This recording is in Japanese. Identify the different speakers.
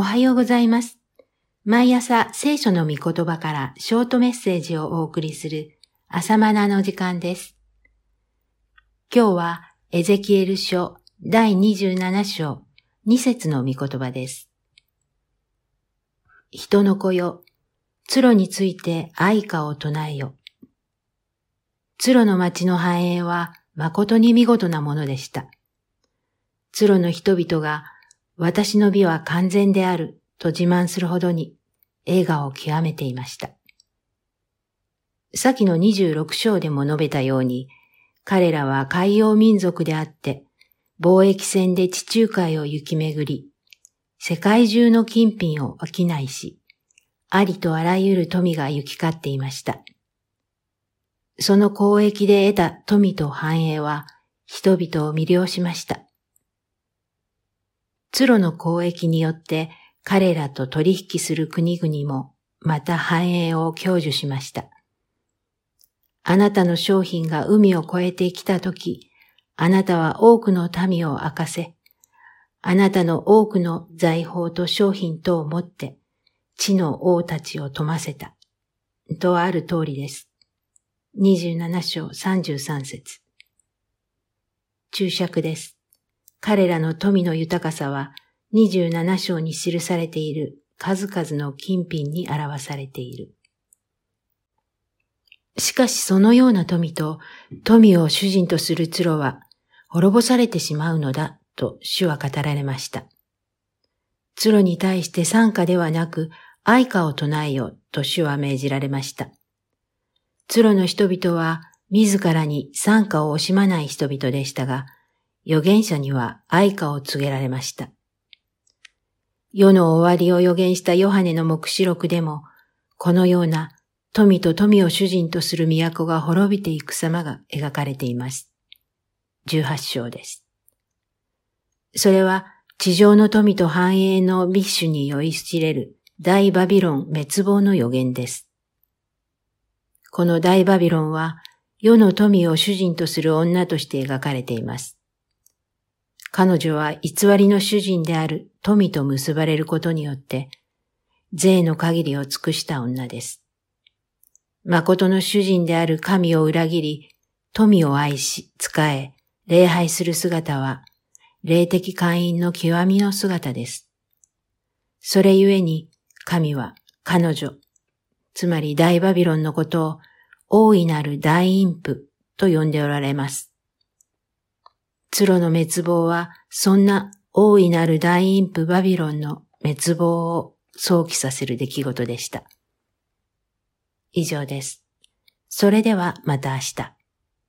Speaker 1: おはようございます。毎朝聖書の御言葉からショートメッセージをお送りする朝マナの時間です。今日はエゼキエル書第27章2節の御言葉です。人の子よ、ツロについて愛歌を唱えよ。ツロの町の繁栄は誠に見事なものでした。ツロの人々が私の美は完全であると自慢するほどに映画を極めていました。先の26章でも述べたように、彼らは海洋民族であって、貿易船で地中海を行き巡り、世界中の金品を商いし、ありとあらゆる富が行き交っていました。その交易で得た富と繁栄は人々を魅了しました。ツロの交易によって彼らと取引する国々もまた繁栄を享受しました。あなたの商品が海を越えてきたとき、あなたは多くの民を明かせ、あなたの多くの財宝と商品とを持って、地の王たちを富ませた。とある通りです。27章33節注釈です。彼らの富の豊かさは27章に記されている数々の金品に表されている。しかしそのような富と富を主人とするツロは滅ぼされてしまうのだと主は語られました。ツロに対して賛歌ではなく愛歌を唱えよと主は命じられました。ツロの人々は自らに賛歌を惜しまない人々でしたが、預言者には愛歌を告げられました。世の終わりを予言したヨハネの目視録でも、このような富と富を主人とする都が滅びていく様が描かれています。18章です。それは地上の富と繁栄の密種に酔いしれる大バビロン滅亡の予言です。この大バビロンは世の富を主人とする女として描かれています。彼女は偽りの主人である富と結ばれることによって、税の限りを尽くした女です。誠の主人である神を裏切り、富を愛し、仕え、礼拝する姿は、霊的会員の極みの姿です。それゆえに、神は彼女、つまり大バビロンのことを、大いなる大陰譜と呼んでおられます。ツロの滅亡は、そんな大いなる大陰譜バビロンの滅亡を想起させる出来事でした。以上です。それではまた明日。